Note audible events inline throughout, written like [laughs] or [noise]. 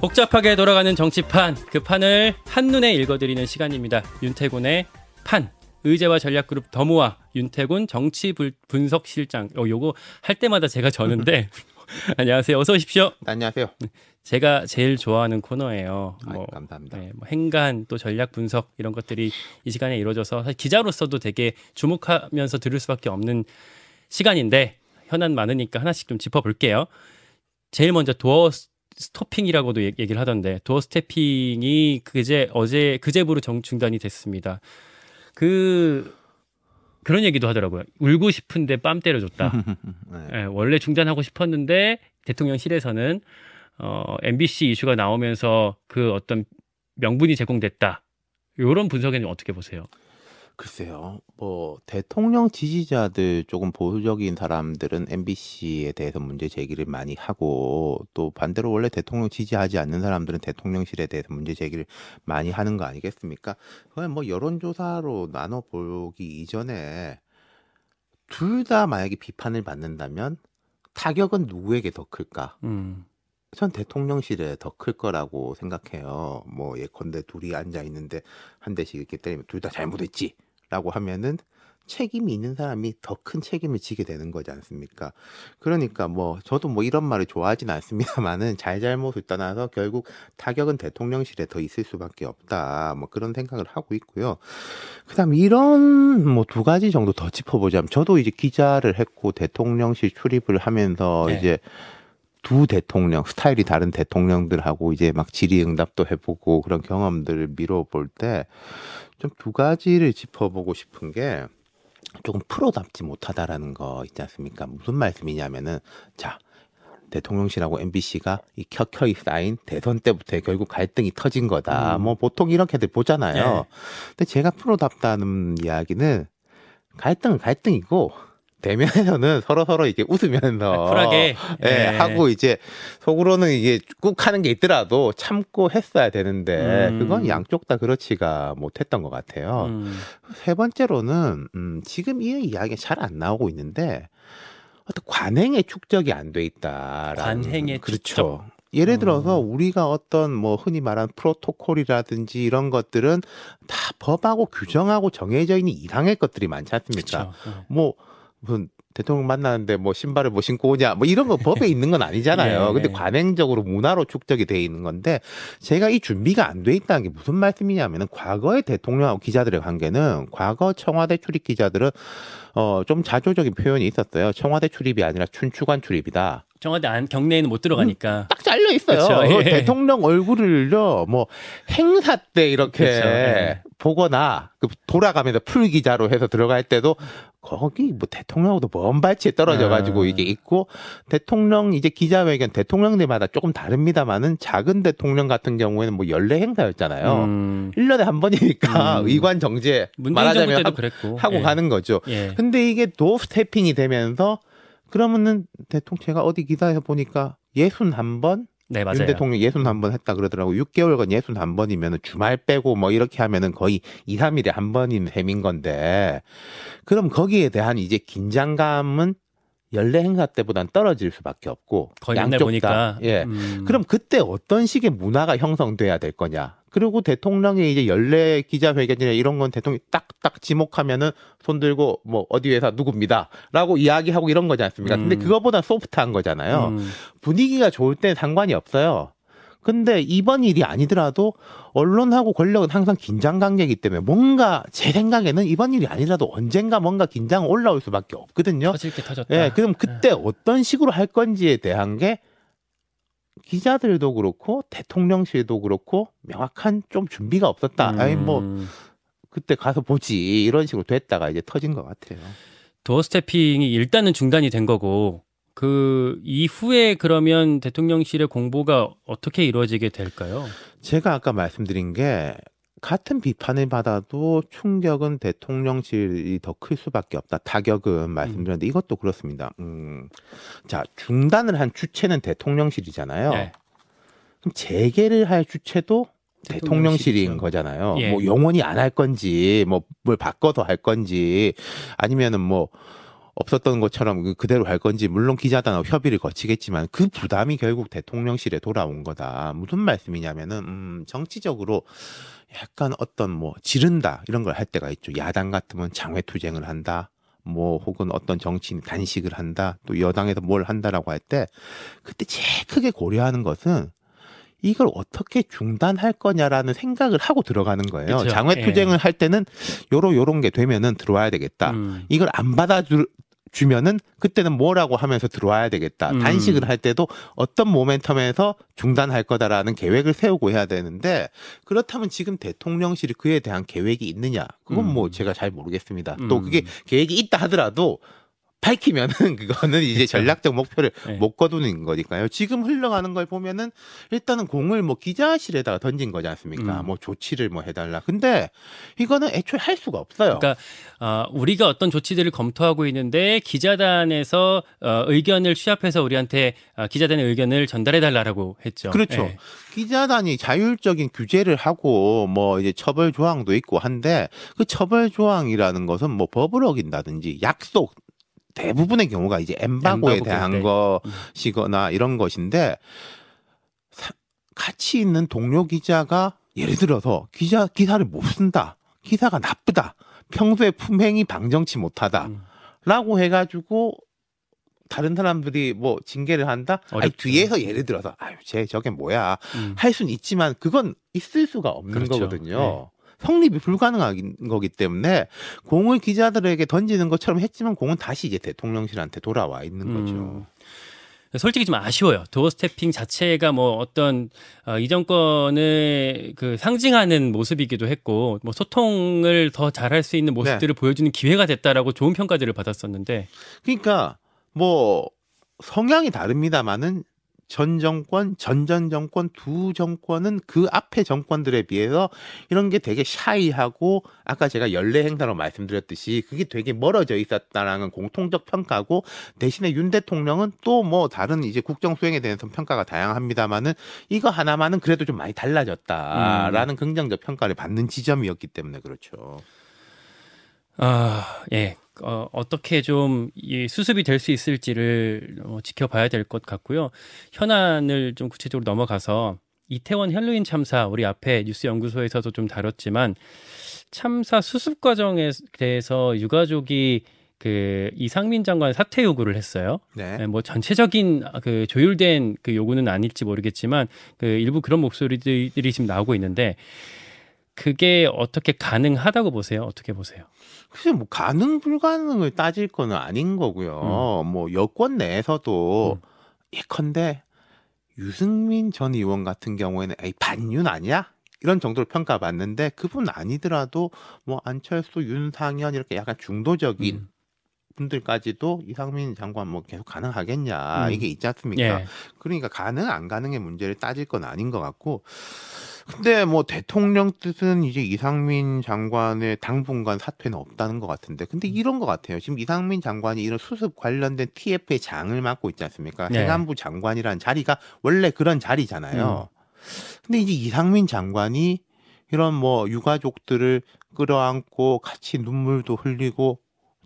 복잡하게 돌아가는 정치판 그 판을 한눈에 읽어드리는 시간입니다. 윤태곤의 판 의제와 전략그룹 더모아 윤태곤 정치 분석실장 어, 요거 할 때마다 제가 저는데 [laughs] [laughs] 안녕하세요. 어서 오십시오. 안녕하세요. 제가 제일 좋아하는 코너예요. 뭐, 아, 감사합니다. 네, 뭐 행간 또 전략 분석 이런 것들이 이 시간에 이루어져서 사실 기자로서도 되게 주목하면서 들을 수밖에 없는 시간인데 현안 많으니까 하나씩 좀 짚어볼게요. 제일 먼저 도어 스토핑이라고도 얘기를 하던데 도어 스태핑이 그제 어제 그제부로 정 중단이 됐습니다. 그 그런 얘기도 하더라고요. 울고 싶은데 빰 때려줬다. [laughs] 네. 네, 원래 중단하고 싶었는데 대통령실에서는 어, MBC 이슈가 나오면서 그 어떤 명분이 제공됐다. 이런 분석에는 어떻게 보세요? 글쎄요. 뭐 대통령 지지자들 조금 보수적인 사람들은 MBC에 대해서 문제 제기를 많이 하고 또 반대로 원래 대통령 지지하지 않는 사람들은 대통령실에 대해서 문제 제기를 많이 하는 거 아니겠습니까? 그냥 뭐 여론조사로 나눠 보기 이전에 둘 다 만약에 비판을 받는다면 타격은 누구에게 더 클까? 음. 전 대통령실에 더 클 거라고 생각해요. 뭐 예컨대 둘이 앉아 있는데 한 대씩 이렇게 때리면 둘 다 잘못했지. 라고 하면은 책임이 있는 사람이 더 큰 책임을 지게 되는 거지 않습니까? 그러니까 뭐 저도 뭐 이런 말을 좋아하진 않습니다만은 [laughs] 잘잘못을 떠나서 결국 타격은 대통령실에 더 있을 수밖에 없다. 뭐 그런 생각을 하고 있고요. 그다음 이런 뭐 두 가지 정도 더 짚어보자면 저도 이제 기자를 했고 대통령실 출입을 하면서 네. 이제 두 대통령 스타일이 다른 대통령들하고 이제 막 질의응답도 해보고 그런 경험들을 미뤄볼 때 좀 두 가지를 짚어보고 싶은 게 조금 프로답지 못하다라는 거 있지 않습니까? 무슨 말씀이냐면은 자 대통령실하고 MBC가 이 켜켜이 쌓인 대선 때부터 결국 갈등이 터진 거다. 음. 뭐 보통 이렇게들 보잖아요. 네. 근데 제가 프로답다는 이야기는 갈등은 갈등이고 대면에서는 [laughs] 서로 서로 이게 웃으면서 쿨하게 예, 네. 하고 이제 속으로는 이게 꾹 하는 게 있더라도 참고 했어야 되는데 음. 그건 양쪽 다 그렇지가 못했던 것 같아요. 음. 세 번째로는 음, 지금 이 이야기가 잘 안 나오고 있는데 어떤 관행의 축적이 안 돼 있다라는 관행의 그렇죠. 축적. 예를 들어서 음. 우리가 어떤 뭐 흔히 말하는 프로토콜이라든지 이런 것들은 다 법하고 규정하고 정해져 있는 이상의 것들이 많지 않습니까? 그쵸. 네. 뭐 무슨 대통령 만나는데 뭐 신발을 뭐 신고 오냐 뭐 이런 거 [laughs] 법에 있는 건 아니잖아요. 네, 근데 네. 관행적으로 문화로 축적이 돼 있는 건데 제가 이 준비가 안 돼 있다는 게 무슨 말씀이냐면은 과거의 대통령하고 기자들의 관계는 과거 청와대 출입 기자들은 어 좀 자조적인 표현이 있었어요. 청와대 출입이 아니라 춘추관 출입이다. 청와대 안 경내에는 못 들어가니까 음, 딱 잘려 있어요. 그렇죠. 예. 대통령 얼굴을요 뭐 행사 때 이렇게 그렇죠. 예. 보거나 그 돌아가면서 풀 기자로 해서 들어갈 때도 거기 뭐 대통령하고도 먼 발치에 떨어져 가지고 아. 이게 있고 대통령 이제 기자회견 대통령들마다 조금 다릅니다만은 작은 대통령 같은 경우에는 뭐 연례 행사였잖아요. 음. 1년에 한 번이니까 음. 의관 정제 말하자면 하, 하고 예. 가는 거죠. 예. 근데 이게 도 스태핑이 되면서 그러면은 대통령 제가 어디 기사에서 보니까 예순 한 번. 네, 맞아요. 윤 대통령 예순 한 번 했다 그러더라고. 6개월간 예순 한 번이면 주말 빼고 뭐 이렇게 하면은 거의 2, 3일에 한 번인 셈인 건데. 그럼 거기에 대한 이제 긴장감은 연례 행사 때보단 떨어질 수밖에 없고 거의 양쪽 보니까 예. 음. 그럼 그때 어떤 식의 문화가 형성돼야 될 거냐? 그리고 대통령의 이제 연례 기자회견이나 이런 건 대통령이 딱딱 지목하면은 손 들고 뭐 어디 회사 누굽니다라고 이야기하고 이런 거지 않습니까? 음. 근데 그거보다 소프트한 거잖아요. 음. 분위기가 좋을 땐 상관이 없어요. 근데 이번 일이 아니더라도 언론하고 권력은 항상 긴장 관계이기 때문에 뭔가 제 생각에는 이번 일이 아니라도 언젠가 뭔가 긴장 올라올 수밖에 없거든요. 터질 게 터졌다. 예, 그럼 그때 네. 어떤 식으로 할 건지에 대한 게 기자들도 그렇고 대통령실도 그렇고 명확한 좀 준비가 없었다. 음. 아니 뭐 그때 가서 보지 이런 식으로 됐다가 이제 터진 것 같아요. 도어 스태핑이 일단은 중단이 된 거고 그 이후에 그러면 대통령실의 공보가 어떻게 이루어지게 될까요? 제가 아까 말씀드린 게 같은 비판을 받아도 충격은 대통령실이 더 클 수밖에 없다. 타격은 말씀드렸는데 음. 이것도 그렇습니다. 음. 자, 중단을 한 주체는 대통령실이잖아요. 네. 그럼 재개를 할 주체도 대통령실인 거잖아요. 예. 뭐 영원히 안 할 건지, 뭐 뭘 바꿔서 할 건지, 아니면은 뭐 없었던 것처럼 그- 그대로 할 건지 물론 기자단하고 협의를 거치겠지만 그 부담이 결국 대통령실에 돌아온 거다. 무슨 말씀이냐면은 음, 정치적으로 약간 어떤 뭐 지른다 이런 걸 할 때가 있죠. 야당 같으면 장외 투쟁을 한다. 뭐 혹은 어떤 정치인이 단식을 한다. 또 여당에서 뭘 한다라고 할 때 그때 제일 크게 고려하는 것은 이걸 어떻게 중단할 거냐라는 생각을 하고 들어가는 거예요. 그쵸. 장외 예. 투쟁을 할 때는 요러 요런 게 되면은 들어와야 되겠다. 음. 이걸 안 받아주 주면은 그때는 뭐라고 하면서 들어와야 되겠다. 음. 단식을 할 때도 어떤 모멘텀에서 중단할 거다라는 계획을 세우고 해야 되는데 그렇다면 지금 대통령실이 그에 대한 계획이 있느냐? 그건 뭐 음. 제가 잘 모르겠습니다. 음. 또 그게 계획이 있다 하더라도 밝히면은 [laughs] 그거는 이제 전략적 목표를 네. 못 거두는 거니까요. 지금 흘러가는 걸 보면은 일단은 공을 뭐 기자실에다가 던진 거지 않습니까? 음. 뭐 조치를 뭐 해달라. 근데 이거는 애초에 할 수가 없어요. 그러니까 어, 우리가 어떤 조치들을 검토하고 있는데 기자단에서 어, 의견을 취합해서 우리한테 어, 기자단의 의견을 전달해 달라라고 했죠. 그렇죠. 예. 기자단이 자율적인 규제를 하고 뭐 이제 처벌 조항도 있고 한데 그 처벌 조항이라는 것은 뭐 법을 어긴다든지 약속 대부분의 경우가 이제 엠바고에 엠바고 대한 때. 것이거나 이런 것인데 사- 같이 있는 동료 기자가 예를 들어서 기자 기사를 못 쓴다. 기사가 나쁘다. 평소에 품행이 방정치 못하다. 음. 라고 해가지고 다른 사람들이 뭐 징계를 한다. 아니, 어렵죠. 뒤에서 예를 들어서 아유 쟤 저게 뭐야 음. 할 수는 있지만 그건 있을 수가 없는 그렇죠. 거거든요. 네. 성립이 불가능한 거기 때문에 공을 기자들에게 던지는 것처럼 했지만 공은 다시 이제 대통령실한테 돌아와 있는 거죠. 음. 솔직히 좀 아쉬워요. 도어 스태핑 자체가 뭐 어떤 어, 이 정권의 그 상징하는 모습이기도 했고 뭐 소통을 더 잘할 수 있는 모습들을 네. 보여주는 기회가 됐다라고 좋은 평가들을 받았었는데 그러니까 뭐 성향이 다릅니다만은 전 정권, 전전 정권 두 정권은 그 앞에 정권들에 비해서 이런 게 되게 샤이하고 아까 제가 연례 행사로 말씀드렸듯이 그게 되게 멀어져 있었다라는 공통적 평가고 대신에 윤 대통령은 또 뭐 다른 이제 국정 수행에 대해서 평가가 다양합니다만은 이거 하나만은 그래도 좀 많이 달라졌다라는 긍정적 평가를 받는 지점이었기 때문에 그렇죠. 아, 예. 어, 어떻게 좀 이 수습이 될 수 있을지를 어, 지켜봐야 될 것 같고요. 현안을 좀 구체적으로 넘어가서 이태원 헬로윈 참사 우리 앞에 뉴스 연구소에서도 좀 다뤘지만 참사 수습 과정에 대해서 유가족이 그 이상민 장관 사퇴 요구를 했어요. 네. 네, 뭐 전체적인 그 조율된 그 요구는 아닐지 모르겠지만 그 일부 그런 목소리들이 지금 나오고 있는데 그게 어떻게 가능하다고 보세요? 어떻게 보세요? 글쎄 뭐 가능 불가능을 따질 거는 아닌 거고요. 뭐 여권 내에서도 음. 예컨대 유승민 전 의원 같은 경우에는 에이 반윤 아니야? 이런 정도로 평가받는데 그분 아니더라도 뭐 안철수, 윤상현 이렇게 약간 중도적인 음. 분들까지도 이상민 장관 뭐 계속 가능하겠냐 음. 이게 있지 않습니까? 예. 그러니까 가능 안 가능의 문제를 따질 건 아닌 것 같고 근데 뭐 대통령 뜻은 이제 이상민 장관의 당분간 사퇴는 없다는 것 같은데 근데 이런 것 같아요 지금 이상민 장관이 이런 수습 관련된 TF의 장을 맡고 있지 않습니까 네. 행안부 장관이라는 자리가 원래 그런 자리잖아요 근데 이제 이상민 장관이 이런 뭐 유가족들을 끌어안고 같이 눈물도 흘리고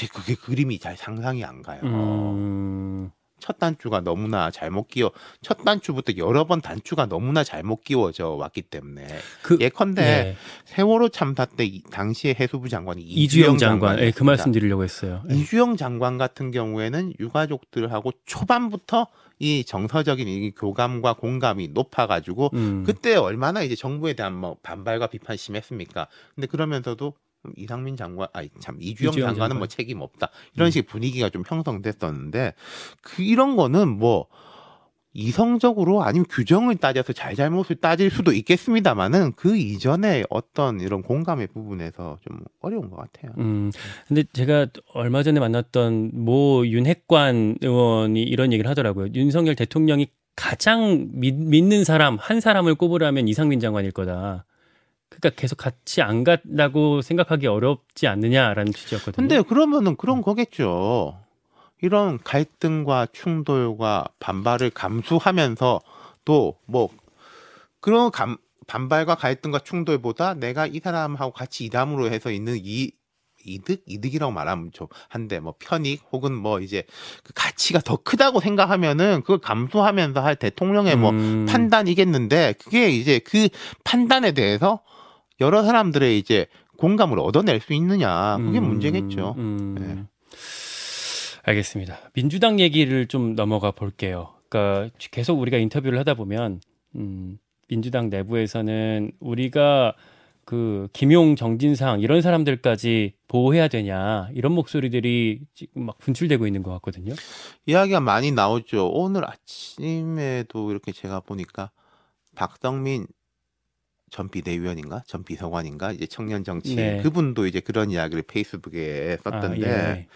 제 그게 그림이 잘 상상이 안 가요. 음, 첫 단추가 너무나 잘못 끼워 첫 단추부터 여러 번 단추가 너무나 잘못 끼워져 왔기 때문에 그 예컨대 예. 세월호 참사 때 이- 당시에 해수부 장관이 이주영 장관, 예, 그. 말씀 드리려고 했어요. 예. 이주영 장관 같은 경우에는 유가족들하고 초반부터 이 정서적인 이 교감과 공감이 높아가지고 음, 그때 얼마나 이제 정부에 대한 뭐 반발과 비판 심했습니까? 근데 그러면서도 이상민 장관, 아니 참 이주영, 이주영 장관은 장관. 뭐 책임 없다 이런 음. 식의 분위기가 좀 형성됐었는데 그 이런 거는 뭐 이성적으로 아니면 규정을 따져서 잘잘못을 따질 수도 있겠습니다만은 그 이전에 어떤 이런 공감의 부분에서 좀 어려운 것 같아요. 음, 근데 제가 얼마 전에 만났던 모 윤핵관 의원이 이런 얘기를 하더라고요. 윤석열 대통령이 가장 믿, 믿는 사람 한 사람을 꼽으라면 이상민 장관일 거다. 그러니까 계속 같이 안 간다고 생각하기 어렵지 않느냐라는 취지였거든요. 근데 그러면은 그런 거겠죠. 이런 갈등과 충돌과 반발을 감수하면서 또 뭐 그런 감, 반발과 갈등과 충돌보다 내가 이 사람하고 같이 이담으로 해서 있는 이 이득 이득이라고 말하면 좀 한데 뭐 편익 혹은 뭐 이제 그 가치가 더 크다고 생각하면은 그걸 감수하면서 할 대통령의 뭐 음. 판단이겠는데 그게 이제 그 판단에 대해서 여러 사람들의 이제 공감을 얻어낼 수 있느냐 그게 음, 문제겠죠. 음. 네. 알겠습니다. 민주당 얘기를 좀 넘어가 볼게요. 그러니까 계속 우리가 인터뷰를 하다 보면 음, 민주당 내부에서는 우리가 그 김용, 정진상 이런 사람들까지 보호해야 되냐 이런 목소리들이 지금 막 분출되고 있는 것 같거든요. 이야기가 많이 나오죠. 오늘 아침에도 이렇게 제가 보니까 박성민 전 비대위원인가 전 비서관인가 이제 청년 정치인 네. 그분도 이제 그런 이야기를 페이스북에 썼던데 아, 예.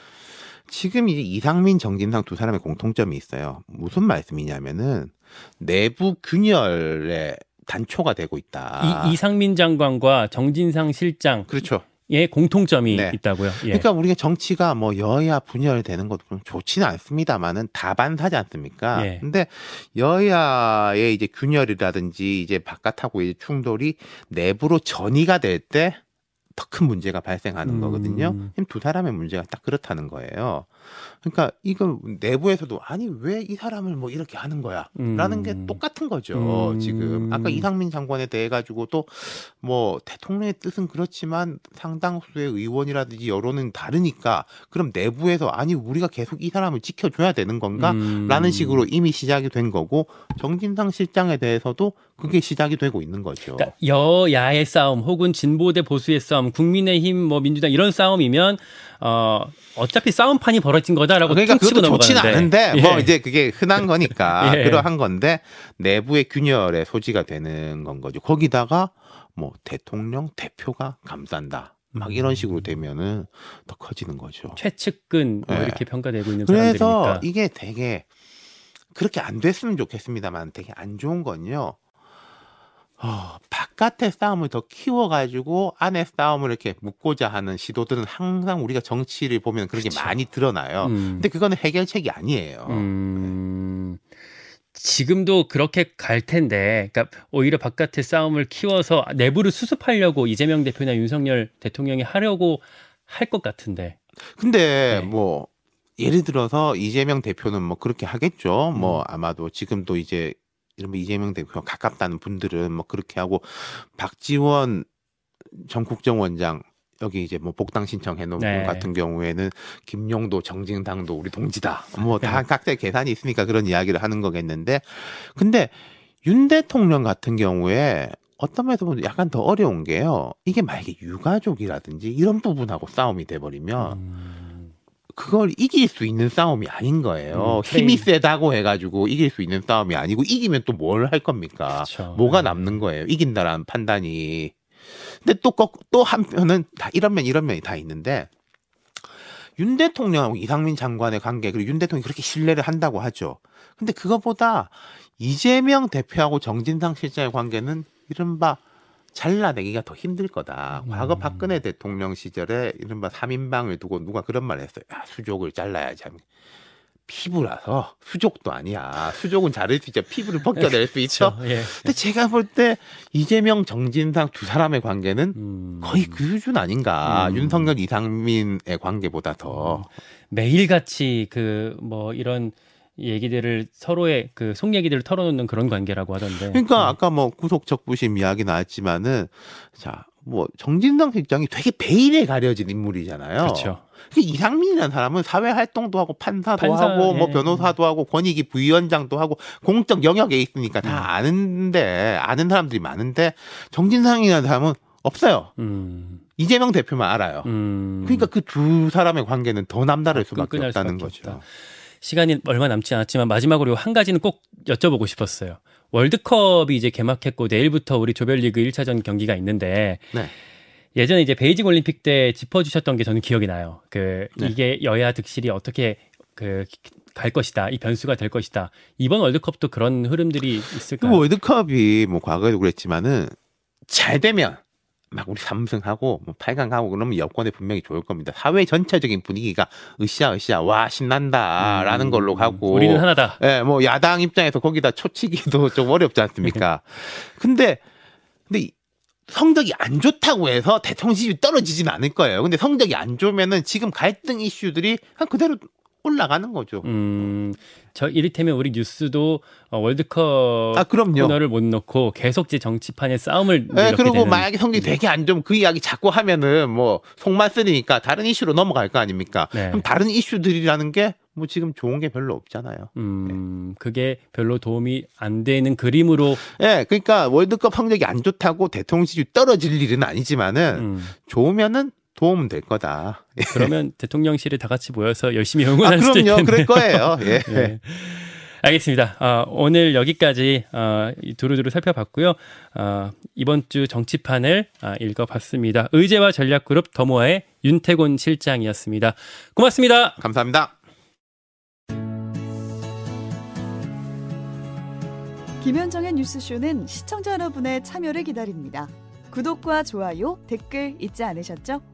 지금 이제 이상민 정진상 두 사람의 공통점이 있어요. 무슨 말씀이냐면은 내부 균열의 단초가 되고 있다. 이, 이상민 장관과 정진상 실장의 그렇죠. 공통점이 네. 있다고요. 예. 그러니까 우리가 정치가 뭐 여야 분열되는 것도 좀 좋지는 않습니다만은 다반사지 않습니까? 예. 근데 여야의 이제 균열이라든지 이제 바깥하고 이제 충돌이 내부로 전이가 될 때 더 큰 문제가 발생하는 음. 거거든요. 두 사람의 문제가 딱 그렇다는 거예요. 그러니까 이걸 내부에서도 아니 왜 이 사람을 뭐 이렇게 하는 거야? 라는 게 음. 똑같은 거죠. 음. 지금 아까 이상민 장관에 대해 가지고 또 뭐 대통령의 뜻은 그렇지만 상당수의 의원이라든지 여론은 다르니까 그럼 내부에서 아니 우리가 계속 이 사람을 지켜줘야 되는 건가? 음. 라는 식으로 이미 시작이 된 거고 정진상 실장에 대해서도 그게 시작이 되고 있는 거죠. 그러니까 여야의 싸움 혹은 진보 대 보수의 싸움, 국민의힘 뭐 민주당 이런 싸움이면 어 어차피 싸움판이 벌어진 거다라고 그러니까 그것도 좋지는. 않은데 뭐 예. 이제 그게 흔한 거니까 [laughs] 예. 그러한 건데 내부의 균열의 소지가 되는 건 거죠. 거기다가 뭐 대통령 대표가 감싼다. 막 이런 식으로 되면은 더 커지는 거죠. 최측근 뭐 예. 이렇게 평가되고 있는 그래서 사람들이니까. 이게 되게 그렇게 안 됐으면 좋겠습니다만 되게 안 좋은 건요. 어, 바깥의 싸움을 더 키워가지고 안의 싸움을 이렇게 묶고자 하는 시도들은 항상 우리가 정치를 보면 그렇게 그쵸. 많이 드러나요. 음. 근데 그거는 해결책이 아니에요. 음, 지금도 그렇게 갈 텐데, 그러니까 오히려 바깥의 싸움을 키워서 내부를 수습하려고 이재명 대표나 윤석열 대통령이 하려고 할 것 같은데. 근데 네. 뭐 예를 들어서 이재명 대표는 뭐 그렇게 하겠죠. 뭐 음. 아마도 지금도 이제 이런 이재명 대표가 가깝다는 분들은 뭐 그렇게 하고 박지원 전 국정 원장 여기 이제 뭐 복당 신청해 놓은 네. 분 같은 경우에는 김용도 정진당도 우리 동지다. 뭐 [laughs] 다 네. 각자의 계산이 있으니까 그런 이야기를 하는 거겠는데 근데 윤 대통령 같은 경우에 어떤 면에서 보면 약간 더 어려운 게요. 이게 만약에 유가족이라든지 이런 부분하고 싸움이 돼버리면 음, 그걸 이길 수 있는 싸움이 아닌 거예요. 음, 힘이. 세다고 해가지고 이길 수 있는 싸움이 아니고 이기면 또 뭘 할 겁니까? 그쵸. 뭐가 네. 남는 거예요? 이긴다라는 판단이. 근데 또 또 한편은 다 이런 면 이런 면이 다 있는데 윤 대통령하고 이상민 장관의 관계 그리고 윤 대통령이 그렇게 신뢰를 한다고 하죠. 근데 그거보다 이재명 대표하고 정진상 실장의 관계는 이른바 잘라내기가 더 힘들 거다. 과거 음. 박근혜 대통령 시절에 이른바 3인방을 두고 누가 그런 말을 했어요. 야, 수족을 잘라야지. 피부라서 수족도 아니야. 수족은 자를 수 있죠. 피부를 벗겨낼 수 [laughs] 있죠. 그쵸. 예. 근데 제가 볼 때 이재명, 정진상 두 사람의 관계는 음, 거의 그 수준 아닌가. 음. 윤석열, 이상민의 관계보다 더. 매일같이 그 뭐 이런 얘기들을 서로의 그 속 얘기들을 털어놓는 그런 관계라고 하던데. 그러니까 음. 아까 뭐 구속 적 부심 이야기 나왔지만은 자, 뭐 정진상 실장이 되게 베일에 가려진 인물이잖아요. 그렇죠. 그 이상민이라는 사람은 사회 활동도 하고 판사도 판사, 하고 뭐 예. 변호사도 하고 권익위 부위원장도 하고 공적 영역에 있으니까 다 음. 아는데 아는 사람들이 많은데 정진상이라는 사람은 없어요. 음, 이재명 대표만 알아요. 음. 그러니까 그 두 사람의 관계는 더 남다를 수밖에 끈끈할 없다는 수밖에 거죠. 없다. 시간이 얼마 남지 않았지만 마지막으로 한 가지는 꼭 여쭤보고 싶었어요. 월드컵이 이제 개막했고 내일부터 우리 조별리그 1차전 경기가 있는데 네. 예전에 이제 베이징 올림픽 때 짚어주셨던 게 저는 기억이 나요. 그 네. 이게 여야 득실이 어떻게 그 갈 것이다, 이 변수가 될 것이다. 이번 월드컵도 그런 흐름들이 그 있을까요? 월드컵이 뭐 과거에도 그랬지만은 잘 되면 막 우리 3승하고 뭐 8강 가고 그러면 여권에 분명히 좋을 겁니다. 사회 전체적인 분위기가 으쌰 으쌰 와 신난다라는 음, 걸로 가고 우리는 하나다. 예, 뭐 야당 입장에서 거기다 초치기도 [laughs] 좀 어렵지 않습니까? 근데 근데 이- 성적이 안 좋다고 해서 대통령 지지율이 떨어지진 않을 거예요. 근데 성적이 안 좋으면은 지금 갈등 이슈들이 그냥 그대로 올라가는 거죠. 음, 저 이를테면 우리 뉴스도 어, 월드컵 아, 그럼요. 코너를 못 넣고 계속 이제 정치판의 싸움을 네, 그리고 되는. 음. 만약에 성적이 되게 안 좋으면 그 이야기 자꾸 하면은 뭐 속만 쓰니까 다른 이슈로 넘어갈 거 아닙니까? 네. 그럼 다른 이슈들이라는 게 뭐 지금 좋은 게 별로 없잖아요. 음, 그게 별로 도움이 안 되는 그림으로 예, 그러니까 월드컵 성적이 안 좋다고 대통령 지지율 떨어질 일은 아니지만은 음, 좋으면은 도움 될 거다. 그러면 [laughs] 대통령실에 다 같이 모여서 열심히 아, 응원할 수도 그럼요. 있겠네요. 그럴 거예요. 예. [laughs] 네. 알겠습니다. 어, 오늘 여기까지 어, 이 두루두루 살펴봤고요. 어, 이번 주 정치판을 아, 읽어봤습니다. 의제와 전략그룹 더모아의 윤태곤 실장이었습니다. 고맙습니다. 감사합니다. 김현정의 뉴스쇼는 시청자 여러분의 참여를 기다립니다. 구독과 좋아요, 댓글 잊지 않으셨죠?